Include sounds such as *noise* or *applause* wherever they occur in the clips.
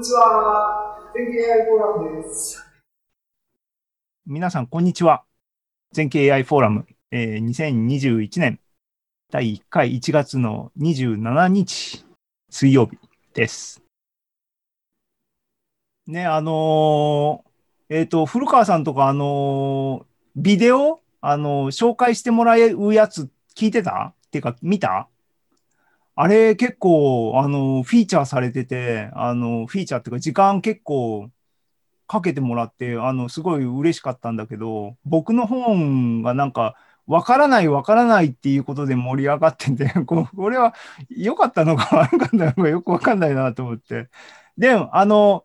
にちは。全景 AI フォーラムです。皆さん、こんにちは。全景 AI フォーラム、えー、2021年第1回1月の27日水曜日です。ね、あのー、えっ、ー、と、古川さんとか、あのー、ビデオ、あの紹介してもらうやつ聞いてた？っていうか、見た？あれ結構、あの、フィーチャーされてて、あの、フィーチャーっていうか、時間結構かけてもらって、あの、すごい嬉しかったんだけど、僕の本がなんか、わからないわからないっていうことで盛り上がってて、*laughs* これは良かったのか悪かったのか *laughs* よくわかんないなと思って。で、あの、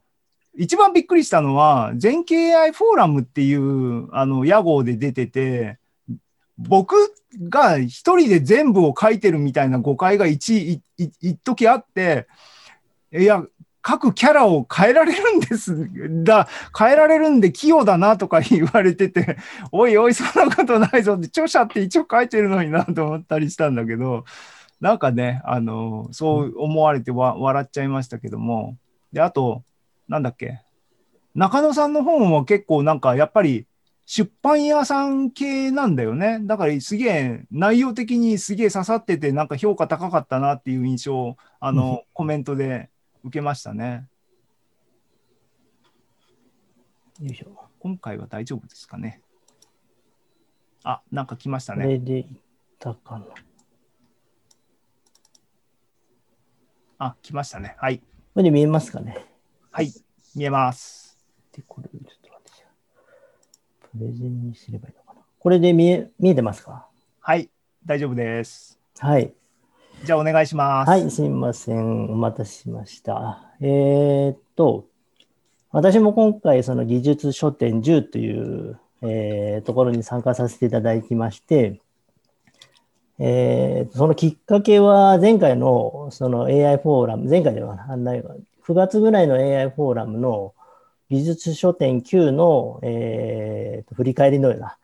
一番びっくりしたのは、全景 AI フォーラムっていう、あの、屋号で出てて、僕が一人で全部を書いてるみたいな誤解が一、一時あって、いや、各キャラを変えられるんですだ、変えられるんで器用だなとか言われてて、*laughs* おいおい、そんなことないぞって、著者って一応書いてるのになと思ったりしたんだけど、なんかね、あの、そう思われてわ笑っちゃいましたけども、で、あと、なんだっけ、中野さんの本は結構なんかやっぱり出版屋さん系なんだよね。だからすげえ内容的にすげえ刺さっててなんか評価高かったなっていう印象をあの、コメントで受けましたね。よいしょ。今回は大丈夫ですかね。あ、なんか来ましたね。これでいったかな。あ、来ましたね。はい。これで見えますかね。はい、見えます。で、これプレゼンにすればいいのかな。これで見え見えてますか？はい、大丈夫です。はい。じゃあお願いします。はい、すみません。お待たせしました。えー、っと、私も今回、その技術書店10という、えー、ところに参加させていただきまして、えー、そのきっかけは前回のその AI フォーラム、前回では案内は9月ぐらいの AI フォーラムの技術書店9の、えーと、振り返りのような、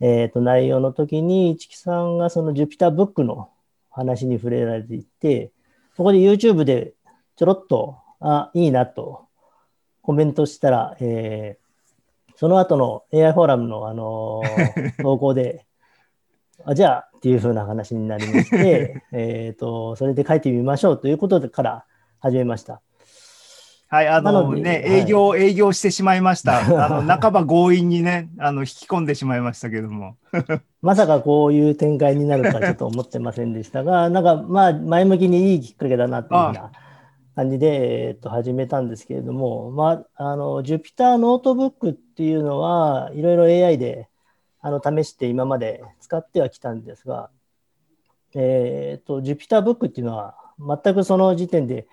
えーと、内容の時に、市木さんがその Jupyter ブックの話に触れられていて、そこで YouTube でちょろっと、あ、いいなとコメントしたら、えー、その後の AI フォーラムの、あのー、*laughs* 投稿で、あじゃあっていうふうな話になりまして、*laughs* えと、それで書いてみましょうということから始めました。はい、あのね、営業、はい、営業してしまいました。*laughs* あの、半ば強引にね、あの、引き込んでしまいましたけども。*laughs* まさかこういう展開になるとはちょっと思ってませんでしたが、*laughs* なんか、まあ、前向きにいいきっかけだなっていうような感じで、えっと、始めたんですけれども、まあ、あの、Jupyter ノートブックっていうのは、いろいろ AI で、あの、試して今まで使ってはきたんですが、えっと、Jupyter ブックっていうのは、全くその時点で、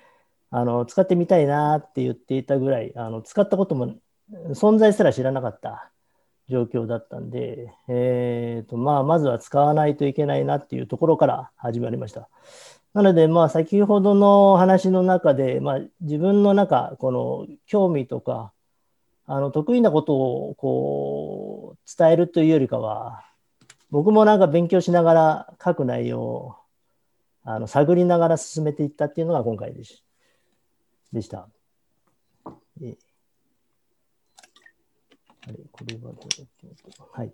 あの使ってみたいなって言っていたぐらいあの使ったことも存在すら知らなかった状況だったんで、えーとまあ、まずは使わないといけないなっていうところから始まりました。なので、まあ、先ほどの話の中で、まあ、自分の中、この興味とか、あの得意なことをこう伝えるというよりかは、僕もなんか勉強しながら書く内容をあの探りながら進めていったっていうのが今回です。でした。えあれ、これはどうだっけはい。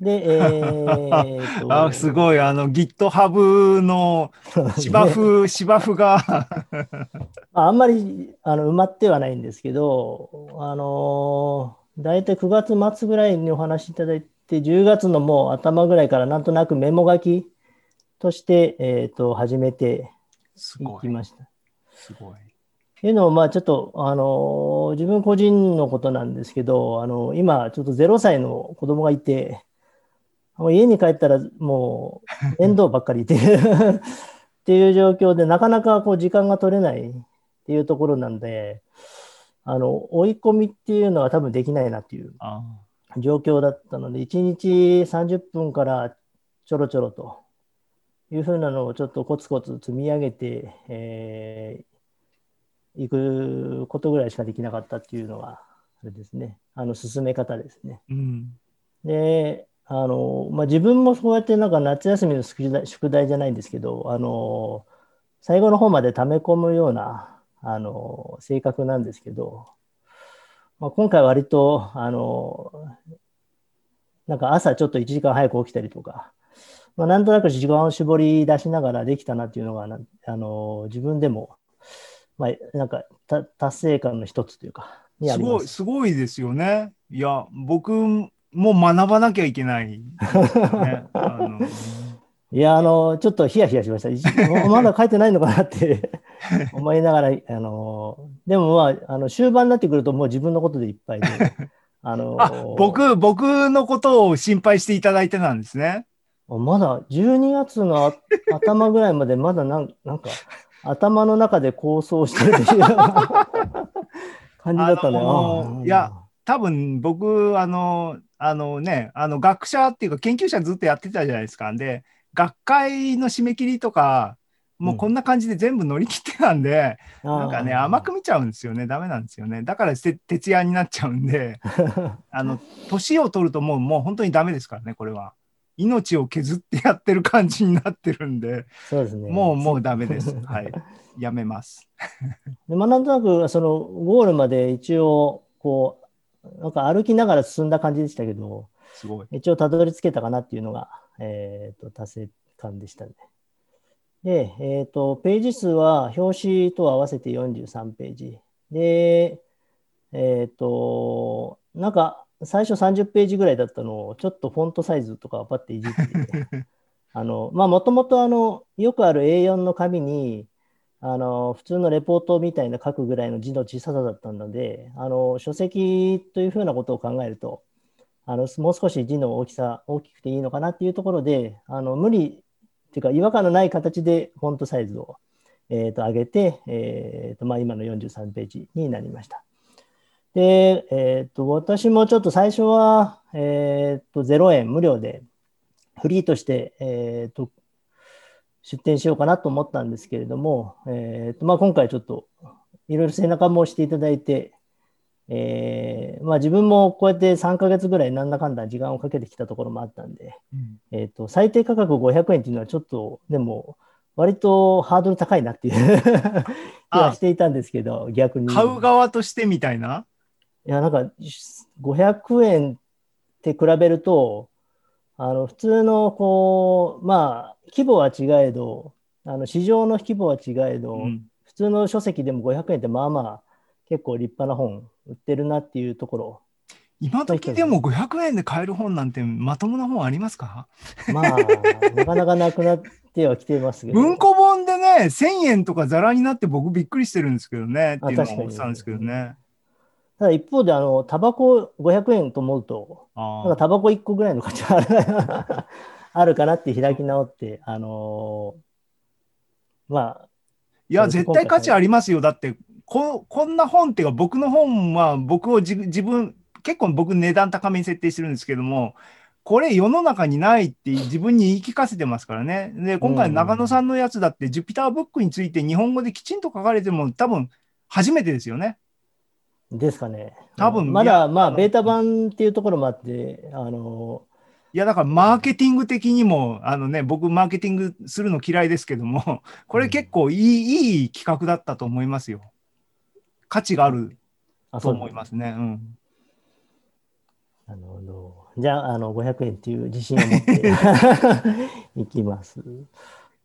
で、えー、と *laughs* あすごい、あの GitHub の芝生、芝生が *laughs* あんまりあの埋まってはないんですけど、あのー、大体9月末ぐらいにお話しいただいて、10月のもう頭ぐらいからなんとなくメモ書きとして、えーと始めていきました。すごい。っていうのを、まあ、ちょっと、あの、自分個人のことなんですけど、あの、今、ちょっと0歳の子供がいて、もう家に帰ったらもう面倒ばっかりいうっていう状況で、なかなかこう時間が取れないっていうところなんで、あの、追い込みっていうのは多分できないなっていう状況だったので、1日30分からちょろちょろというふうなのをちょっとコツコツ積み上げて、えー、いくことぐらいしかできなかったっていうのが、あれですね、あの進め方ですね。うん、で、あのまあ、自分もそうやってなんか夏休みの宿題宿題じゃないんですけど、あの最後の方まで溜め込むようなあの性格なんですけど、まあ、今回割とあのなんか朝ちょっと1時間早く起きたりとか、まあ、なんとなく時間を絞り出しながらできたなっていうのがなあの自分でも、まあ、なんかた達成感の一つというかすす。ごいすごいですよね。いや僕も学ばなきゃいけない、ね。あの *laughs* いや、あの、ちょっとヒヤヒヤしました。まだ書いてないのかなって *laughs* 思いながら、あの、でもまあ、あの終盤になってくるともう自分のことでいっぱいで、あの、あ僕僕のことを心配していただいてなんですね。まだ12月のあ頭ぐらいまでまだなんなんか頭の中で構想してる *laughs* 感じだったね。いや、多分僕あのあのねあの学者っていうか研究者ずっとやってたじゃないですか。で学会の締め切りとかもうこんな感じで全部乗り切ってたんで、なんかね甘く見ちゃうんですよねダメなんですよねだからて徹夜になっちゃうんで *laughs* あの年を取るともうもう本当にダメですからねこれは。命を削ってやってる感じになってるんで、そうですね。もうもうダメです。*laughs* はい。やめます。でまあ、なんとなくそのゴールまで一応こうなんか歩きながら進んだ感じでしたけどすごい。一応たどり着けたかなっていうのが、えー、と達成感でしたね。で、えー、とページ数は表紙と合わせて43ページでえっ、となんか最初30ページぐらいだったのをちょっとフォントサイズとかパッていじって *laughs* あのまあもともとあのよくある A4 の紙にあの普通のレポートみたいな書くぐらいの字の小ささだったのであの書籍というふうなことを考えるとあのもう少し字の大きさ大きくていいのかなっていうところであの無理っていうか違和感のない形でフォントサイズを、えー、と上げて、えーとまあ、今の43ページになりました。で、えー、と私もちょっと最初は、えー、と0円無料でフリーとして、えー、と出店しようかなと思ったんですけれども、えーとまあ、今回ちょっといろいろ背中も押していただいて、えーまあ、自分もこうやって3ヶ月ぐらいなんだかんだ時間をかけてきたところもあったんで、えー、と最低価格500円っていうのはちょっとでも割とハードル高いなっていう *laughs* 気はしていたんですけど逆に買う側としてみたいな？いやなんか500円って比べるとあの普通のこうまあ規模は違えどあの市場の規模は違えど、うん。普通の書籍でも500円ってまあまあ結構立派な本売ってるなっていうところ。今時でも500円で買える本なんてまともな本ありますか？まあなかなかなくなってはきてますけど。文庫本でね、1000円とかざらになって僕びっくりしてるんですけどねっていうのを思ってたんですけどね。ただ一方であのタバコ500円と思うとあなんかタバコ1個ぐらいの価値はあるあるかなって開き直ってあのーまあいや、絶対価値ありますよ。だってこ、こんな本っていうか、僕の本は僕を自自分、結構僕値段高めに設定してるんですけども、これ世の中にないって自分に言い聞かせてますからね。で、今回うん中野さんのやつだって、ジュピターブックについて日本語できちんと書かれても多分初めてですよね。ですかね。多分まいやだまあベータ版っていうところもあって、あのいや、だからマーケティング的にも、あのね、僕マーケティングするの嫌いですけども、*laughs* これ結構いい,、いい企画だったと思いますよ。価値があるあと思いますね。うん。なるほど。じゃあ、あの500円っていう自信を持って *laughs* いきます。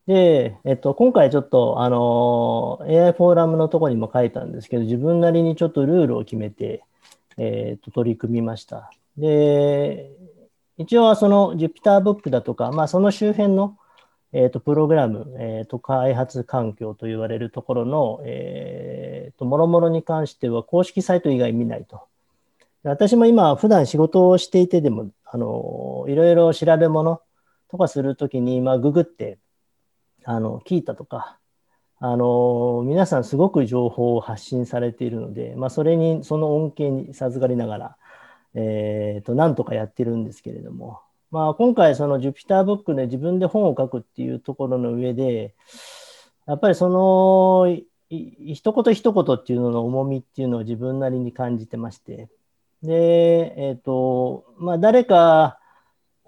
で、えっと、今回ちょっと、あの AI フォーラムのところにも書いたんですけど、自分なりにちょっとルールを決めて、えっと、取り組みました。で、一応はその JupyterBook だとか、まあ、その周辺の、えっと、プログラム、えっと、開発環境と言われるところの、えっと、もろもろに関しては公式サイト以外見ないと。私も今、普段仕事をしていてでも、あの、いろいろ調べ物とかするときに、まあ、ググって、あの、聞いたとか、あの、皆さんすごく情報を発信されているので、まあ、それに、その恩恵に授かりながら、えっと、なんとかやってるんですけれども、まあ、今回、その JupyterBook で自分で本を書くっていうところの上で、やっぱりその、一言一言っていうのの重みっていうのを自分なりに感じてまして、で、えっ、と、まあ、誰か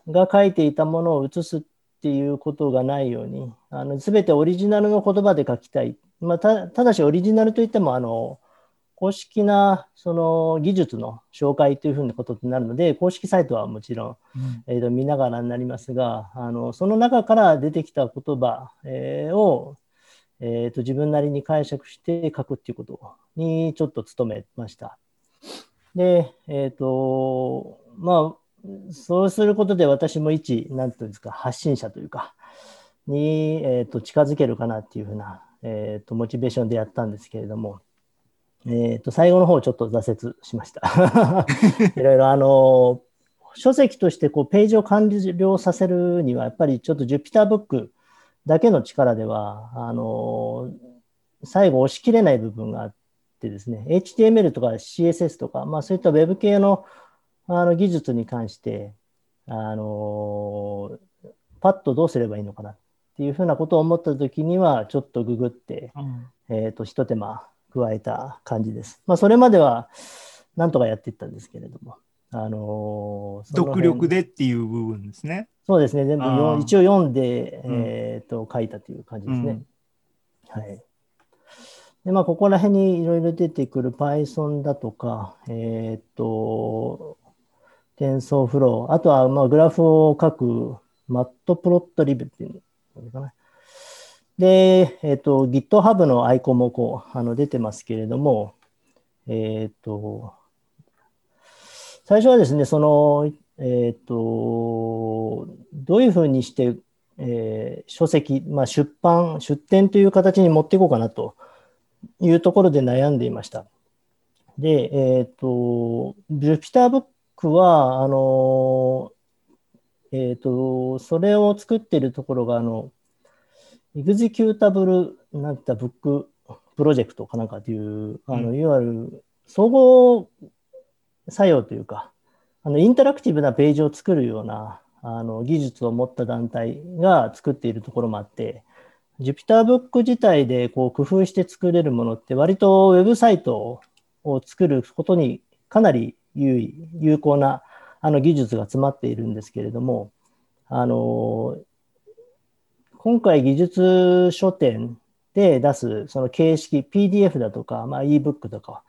が書いていたものを写すっていうことがないように、あの全てオリジナルの言葉で書きたい。まあ、たただしオリジナルといってもあの公式なその技術の紹介というふうなことになるので公式サイトはもちろん、えー、と見ながらになりますがあのその中から出てきた言葉、えー、を、えー、と自分なりに解釈して書くっていうことにちょっと努めました。で、えっ、と、まあ、そうすることで私も一、なんていうんですか、発信者というか、に、えーと、近づけるかなっていうふうな、えーと、モチベーションでやったんですけれども、えーと、最後の方ちょっと挫折しました。*laughs* いろいろあの書籍としてこうページを完了させるにはやっぱりちょっと Jupyter ブックだけの力ではあの最後押し切れない部分があってですね HTML とか CSS とか、まあ、そういった Web 系のあの技術に関してあのパッとどうすればいいのかなっていうふうなことを思った時には、ちょっとググって、うん、えっ、ー、と、一手間加えた感じです。まあ、それまでは、なんとかやっていったんですけれども。あのー、独力でっていう部分ですね。そうですね、全部一応読んで、えっ、ー、と、書いたという感じですね。うん、はい。で、まあ、ここら辺にいろいろ出てくる Python だとか、えっ、と、TensorFlow、あとは、まあ、グラフを書くマットプロットリブっていうのかな。で、えっ、ー、と、GitHub のアイコンもこう、あの出てますけれども、えっ、ー、と、最初はですね、その、えっ、ー、と、どういうふうにして、えー、書籍、まあ、出版、出展という形に持っていこうかなというところで悩んでいました。で、えっ、と、Jupyter Book は、あの、えっ、ー、と、それを作っているところが、あの、エグゼキュータブルなんてブックプロジェクトかなんかという、あの、いわゆる総合作用というか、あの、インタラクティブなページを作るような、あの、技術を持った団体が作っているところもあって、JupyterBook 自体でこう工夫して作れるものって割とウェブサイトを作ることにかなり有意、有効なあの技術が詰まっているんですけれども、あの今回技術書店で出すその形式 PDF だとか、まあ、ebook とか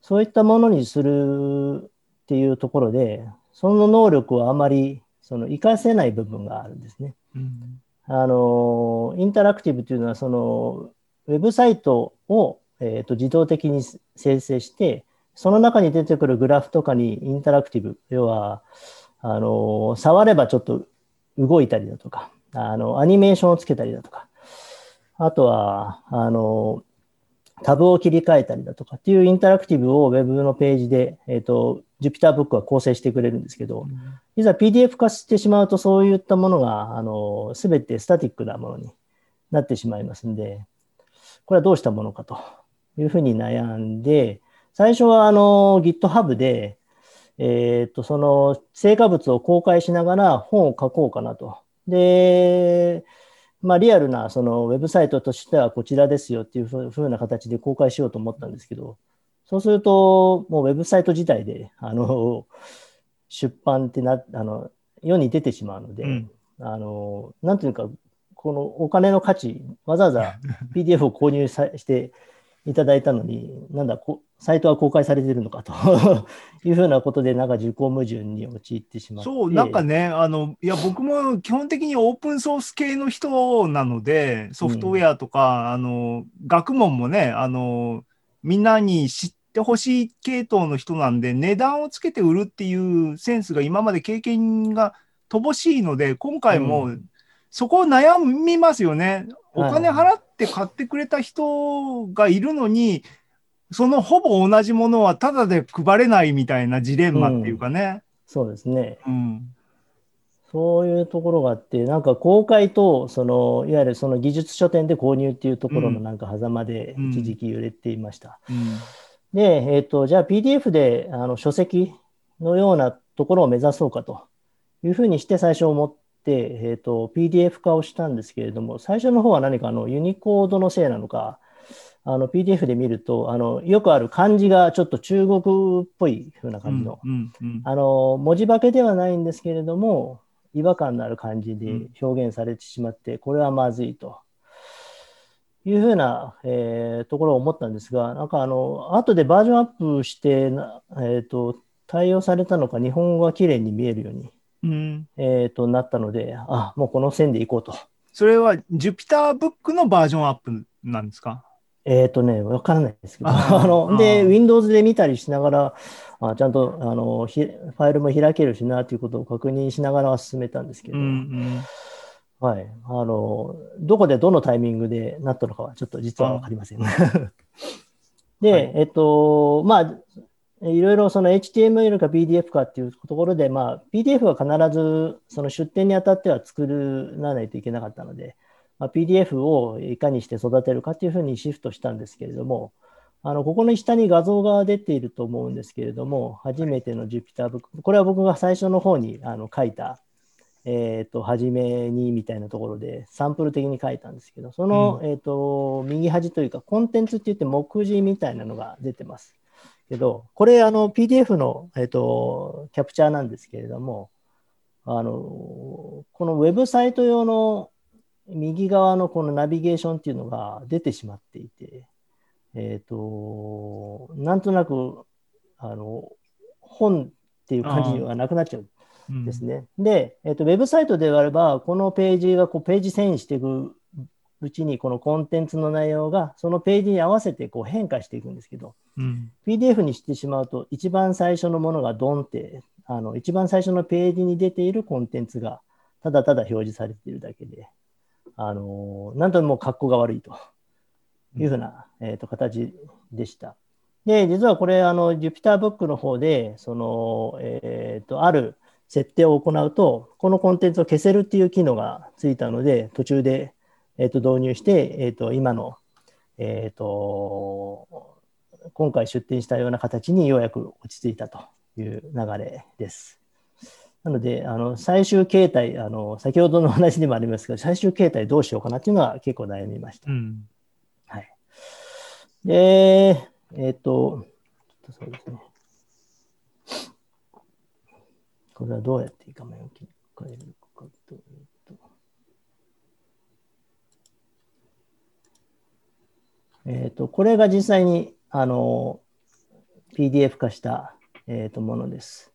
そういったものにするっていうところでその能力をあまりその活かせない部分があるんですね。うん、あのインタラクティブというのはそのウェブサイトを、えーと自動的に生成してその中に出てくるグラフとかにインタラクティブ、要は、あの、触ればちょっと動いたりだとか、あの、アニメーションをつけたりだとか、あとは、あの、タブを切り替えたりだとかっていうインタラクティブを Web のページで、えっ、ー、と、JupyterBook は構成してくれるんですけど、いざ PDF 化してしまうとそういったものが、あの、すべてスタティックなものになってしまいますんで、これはどうしたものかというふうに悩んで、最初はあの GitHub で、えっ、と、その成果物を公開しながら本を書こうかなと。で、まあ、リアルなそのウェブサイトとしてはこちらですよっていうふうな形で公開しようと思ったんですけど、そうすると、もうウェブサイト自体で、あの、出版ってな、あの、世に出てしまうので、うん、あの、なんていうか、このお金の価値、わざわざ *laughs* PDF を購入さしていただいたのに、なんだこ、サイトは公開されてるのかと *laughs* いうふうなことで、なんか受講矛盾に陥ってしまって。そう、なんかね、あの、いや、僕も基本的にオープンソース系の人なので、ソフトウェアとか、うん、あの、学問もね、あの、みんなに知ってほしい系統の人なんで、値段をつけて売るっていうセンスが今まで経験が乏しいので、今回もそこを悩みますよね。お金払って買ってくれた人がいるのに、そのほぼ同じものはただで配れないみたいなジレンマっていうかね。うん、そうですね。うん。そういうところがあって、なんか公開と、その、いわゆるその技術書店で購入っていうところのなんか狭間で一時期揺れていました。うんうん、で、えっ、ー、と、じゃあ PDF であの書籍のようなところを目指そうかというふうにして最初思っ、えーと、PDF 化をしたんですけれども、最初の方は何かあのユニコードのせいなのか、あの PDF で見るとあの、よくある漢字がちょっと中国っぽい風な感じの、うんうんうん、あの文字化けではないんですけれども、違和感のある感じで表現されてしまって、これはまずいと。いうふうな、えーところを思ったんですが、なんかあの、後でバージョンアップしてな、えっ、と、対応されたのか、日本語が綺麗に見えるように、うん。えーと、なったので、あ、もうこの線でいこうと。それは Jupyter のバージョンアップなんですか？えっ、とね、わからないですけど、あ *laughs* の、あで、ー Windows で見たりしながら、あちゃんと、あの、ひファイルも開けるしな、ということを確認しながら進めたんですけど、うんうん。はい。あの、どこでどのタイミングでなったのかはちょっと実はわかりません。*laughs* で、はいえっと、まあ、いろいろその HTML か PDF かっていうところで、まあ、PDF は必ずその出展にあたっては作らないといけなかったので、まあ、PDF をいかにして育てるかっていうふうにシフトしたんですけれども、あの、ここの下に画像が出ていると思うんですけれども、初めての Jupyter Book、これは僕が最初の方にあの書いた、えっ、と、初めにみたいなところでサンプル的に書いたんですけど、その、えっ、と、右端というか、コンテンツって言って目次みたいなのが出てます。けど、これ、あの、PDF の、えっ、と、キャプチャーなんですけれども、あの、このウェブサイト用の右側のこのナビゲーションっていうのが出てしまっていて、えっ、と、なんとなく、あの、本っていう感じはなくなっちゃううんですね。で、えっと、ウェブサイトであれば、このページがこうページ遷移していくうちに、このコンテンツの内容がそのページに合わせてこう変化していくんですけど、うん。PDF にしてしまうと、一番最初のものがドンって、あの一番最初のページに出ているコンテンツがただただ表示されているだけで、あのなんとも格好が悪いというふうな、えー、と形でした。で、実はこれ、あの、JupyterBook の方で、その、えっ、と、ある設定を行うと、このコンテンツを消せるっていう機能がついたので、途中で、えっ、と、導入して、えっ、と、今の、えっ、と、今回出展したような形にようやく落ち着いたという流れです。なので、あの、最終形態、あの、先ほどの話にもありますけど、最終形態どうしようかなっていうのは結構悩みました。うん。はい。で、えっ、と、ちょっとそうですね。これはどうやって画面を切り替えるかというと。えっ、と、これが実際に、あの、PDF 化した、えー、とものです。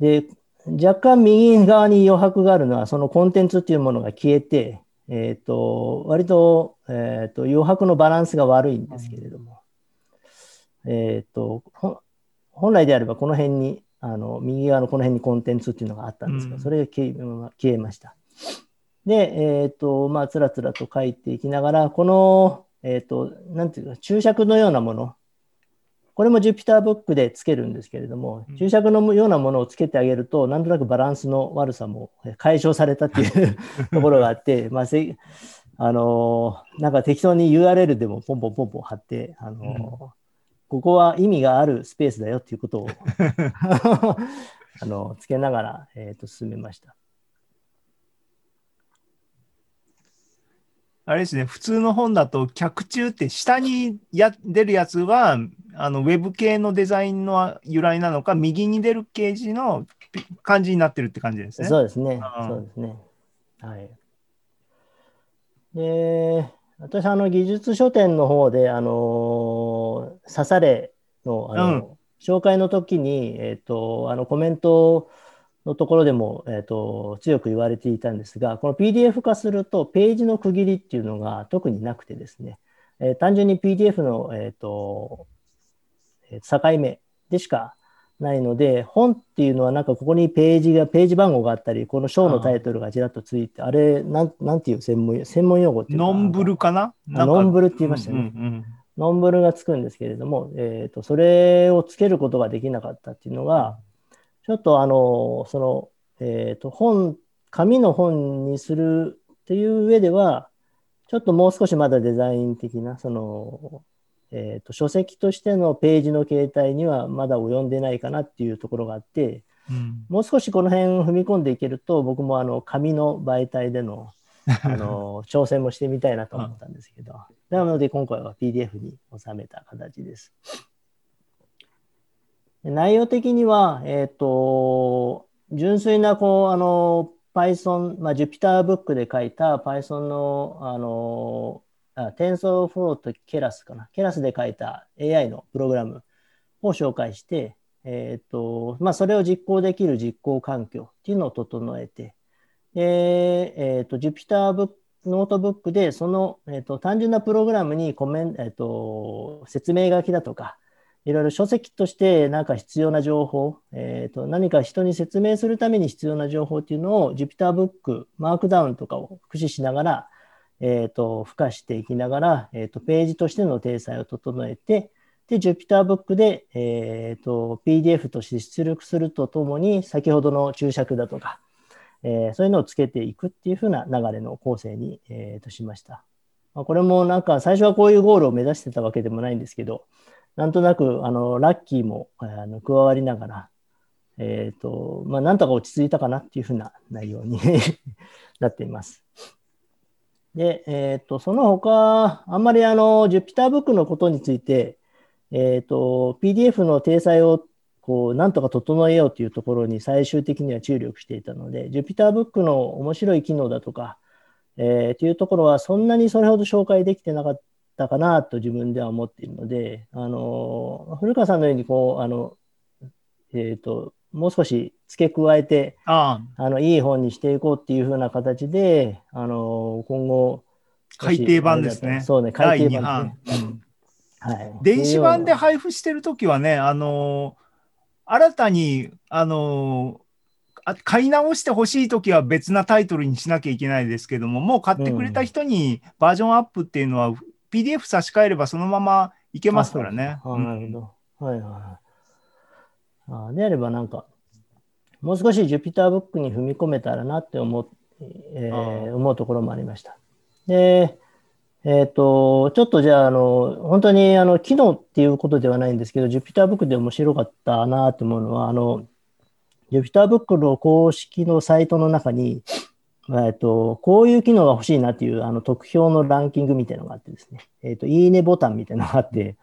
で、若干右側に余白があるのは、そのコンテンツっていうものが消えて、えっ、と、割と、えっ、と、余白のバランスが悪いんですけれども、えっ、と、ほ本来であればこの辺に、あの、右側のこの辺にコンテンツっていうのがあったんですが、うんそれが消え消えました。で、えっ、と、まあ、つらつらと書いていきながら、この、えっ、と、なんていうか、注釈のようなもの、これも JupyterBook でつけるんですけれどもうん、注釈のようなものをつけてあげると、なんとなくバランスの悪さも解消されたっていう *laughs* ところがあって、まあ、せあのーなんか適当に URL でもポンポンポンポン貼って、あのーここは意味があるスペースだよっていうことを *laughs* あのつけながら、えー、と進めました。あれですね、普通の本だと、脚注って下にや出るやつは、あのウェブ系のデザインの由来なのか、右に出るページのピ感じになってるって感じですね。そうですねそうですね。はい。で、私、あの、技術書店の方で、あのー刺されの、あの、うん紹介の時に、えっ、と、あの、コメントのところでも、えっ、と、強く言われていたんですが、この PDF 化すると、ページの区切りっていうのが特になくてですね、えー単純に PDF の、えっ、と、えー境目でしかないので、本っていうのはなんかここにページが、ページ番号があったり、この章のタイトルがちらっとついて、あれ、なんなんていう専門専門用語っていうかノンブルかな？あノンブルって言いましたね。うんうん。ノンブルがつくんですけれども、えー、とそれをつけることができなかったっていうのが、ちょっとあの、その、えー、と本、紙の本にするっていう上では、ちょっともう少しまだデザイン的な、その、えー、と書籍としてのページの形態にはまだ及んでないかなっていうところがあって、うんもう少しこの辺踏み込んでいけると、僕もあの紙の媒体での *laughs* あの挑戦もしてみたいなと思ったんですけど、なので今回は PDF に収めた形です。内容的には、えっ、と、純粋なこう、あの、Python、まあ、JupyterBook で書いた Python の、あの、あ TensorFlow と Keras かな。Keras で書いた AI のプログラムを紹介して、えっ、と、まあ、それを実行できる実行環境っていうのを整えて、で、えっ、と、Jupyter ブックノートブックで、その、えっ、と、単純なプログラムにコメン、えっ、と、説明書きだとか、いろいろ書籍としてなんか必要な情報、えっ、と、何か人に説明するために必要な情報っていうのを Jupyter ブック、マークダウンとかを駆使しながら、えっ、と、付加していきながら、えっ、と、ページとしての体裁を整えて、で、Jupyter ブックで、えっ、と、PDF として出力するとともに、先ほどの注釈だとか、えーそういうのをつけていくっていう風な流れの構成に、えーとしました。まあ、これもなんか最初はこういうゴールを目指してたわけでもないんですけど、なんとなくあのラッキーもあの加わりながら、えっ、と、まあなんとか落ち着いたかなっていう風な内容に *laughs* なっています。で、えっ、と、その他、あんまりあの、Jupyter ブックのことについて、えっ、と、PDF の体裁をこう、なんとか整えようというところに最終的には注力していたので、Jupyter ブックの面白い機能だとか、えーというところはそんなにそれほど紹介できてなかったたかなと自分では思っているので、あの、古川さんのようにこう、あの、えっ、と、もう少し付け加えて、ああ。の、いい本にしていこうっていう風な形で、あの、今後、改訂版ですね。そうね、改訂版ね。うんはい。電子版で配布してるときはね、あのー新たに、あの買い直してほしいときは別なタイトルにしなきゃいけないですけども、もう買ってくれた人にバージョンアップっていうのは、PDF 差し替えればそのままいけますからね。あ、そうですかあなるほど。はいはいはい。あであればなんか、もう少し Jupyter ブックに踏み込めたらなって思う、えーあ思うところもありました。で、えっ、と、ちょっとじゃあ、あの、本当にあの、機能っていうことではないんですけど、Jupyter ブックで面白かったなと思うのは、あの、Jupyter ブックの公式のサイトの中に、えっと、こういう機能が欲しいなっていうあの得票のランキングみたいなのがあってですね、えっと、いいねボタンみたいなのがあって、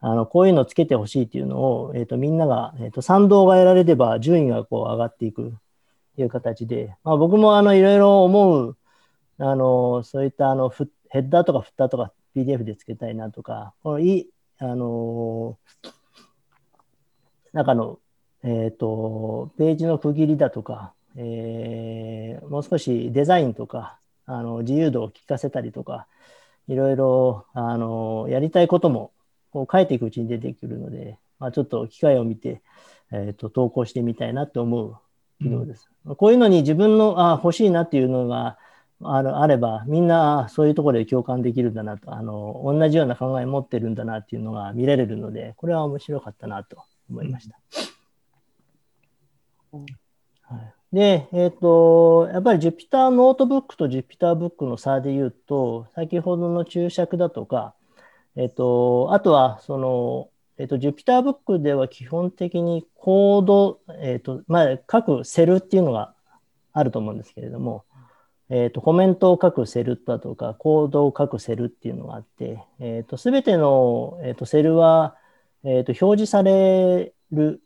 あのこういうのつけてほしいっていうのを、えっと、みんなが、えっと、賛同が得られれば順位がこう上がっていくっていう形で、まあ、僕もあのいろいろ思う、あのそういったあのフヘッダーとかフッターとか PDF でつけたいなとか、このいい、あの中の、えっ、と、ページの区切りだとか、えーもう少しデザインとか、あの、自由度を聞かせたりとか、いろいろ、あの、やりたいことも、こう書いていくうちに出てくるので、まあ、ちょっと機会を見て、えっ、と、投稿してみたいなと思う機能です。こういうのに自分の、あ、欲しいなっていうのがあるあれば、みんなあそういうところで共感できるんだなと、あの、同じような考え持ってるんだなっていうのが見られるので、これは面白かったなと思いました。はい、で、えっ、と、やっぱり Jupyter ノートブックと Jupyter ブックの差で言うと、先ほどの注釈だとか、えっ、と、あとは、その、えっ、と、Jupyter ブックでは基本的にコード、えっ、と、まあ、各セルっていうのがあると思うんですけれども、えっ、と、コメントを書くセルだとか、コードを書くセルっていうのがあって、えっ、と、すべての、えっ、と、セルは、えっ、と、表示される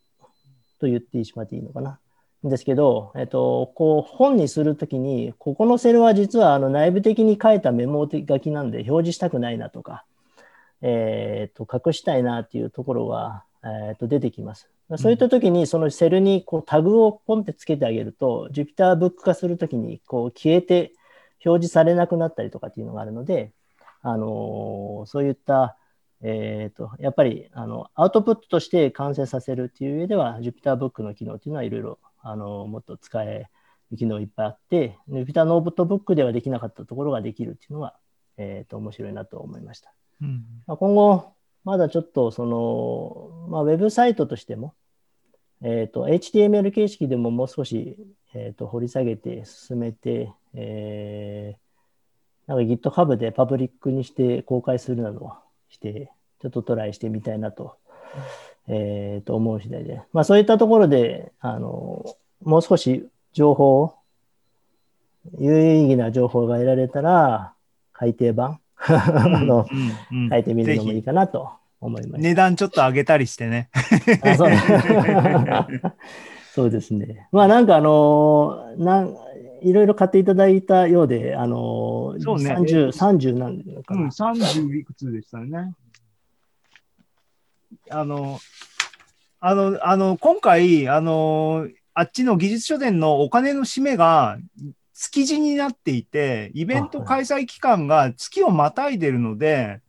と言ってしまっていいのかな。ですけど、えっと、こう本にするときに、ここのセルは実はあの内部的に書いたメモ書きなんで表示したくないなとか、えっと、隠したいなっていうところが、えっと、出てきます。そういったときに、そのセルにこうタグをポンってつけてあげると、Jupyter ブック化するときにこう消えて表示されなくなったりとかっていうのがあるので、あのそういったえー、とやっぱりあのアウトプットとして完成させるっていう上では Jupyter ブックの機能っていうのはいろいろあのもっと使える機能いっぱいあって、Jupyter ノートブックではできなかったところができるっていうのが、えー、と面白いなと思いました。うんまあ、今後、まだちょっとその、まあ、ウェブサイトとしても、えー、と HTML 形式でももう少し、えー、と掘り下げて進めて、えー、なんか GitHub でパブリックにして公開するなどをして、ちょっとトライしてみたいなと、えー、と思う次第で、まあ、そういったところで、あのもう少し情報、有意義な情報が得られたら、改訂版 *laughs* あのうんうん書いてみるのもいいかなと思いました。値段ちょっと上げたりしてね。あそうそうですね。まあなんかあのなんいろいろ買っていただいたようで、あの、そうね30、30なんのかうん、な。30いくつでしたね。あの、あの、あの、今回、あの、あっちの技術書店のお金の締めが築地になっていて、イベント開催期間が月をまたいでるので、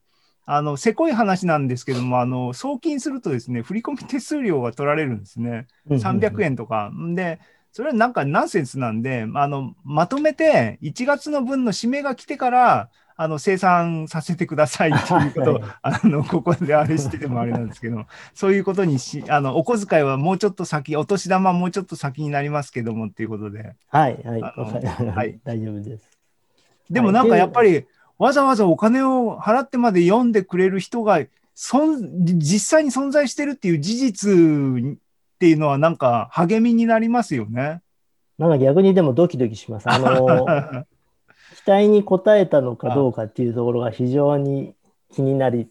あの、せこい話なんですけども、あの、送金するとですね、振込手数料が取られるんですね。300円とか。んで、それはなんかナンセンスなんで、あの、まとめて1月の分の締めが来てから、あの、生産させてくださいっていうことを、*laughs* はいあの、ここであれしててもあれなんですけど、そういうことにし、あの、お小遣いはもうちょっと先、お年玉はもうちょっと先になりますけどもっていうことで。はい、はい、はい大丈夫です。でもなんかやっぱり、わざわざお金を払ってまで読んでくれる人が、そん、実際に存在してるっていう事実っていうのはなんか励みになりますよね。なんか逆にでもドキドキします。あの、*laughs* 期待に応えたのかどうかっていうところが非常に気になり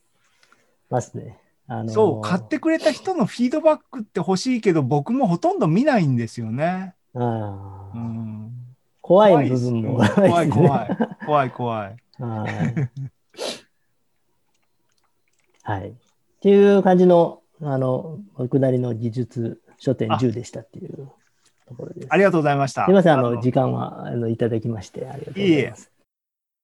ますね。あのそう、買ってくれた人のフィードバックって欲しいけど、僕もほとんど見ないんですよね。あーうん、怖い部分も怖い怖い怖い怖い怖い。はい。はい。っていう感じの、あの、僕なりの技術書店10でしたっていうところです。ありがとうございました。すみません、あの、の時間は、あの、いただきまして、ありがとうございます。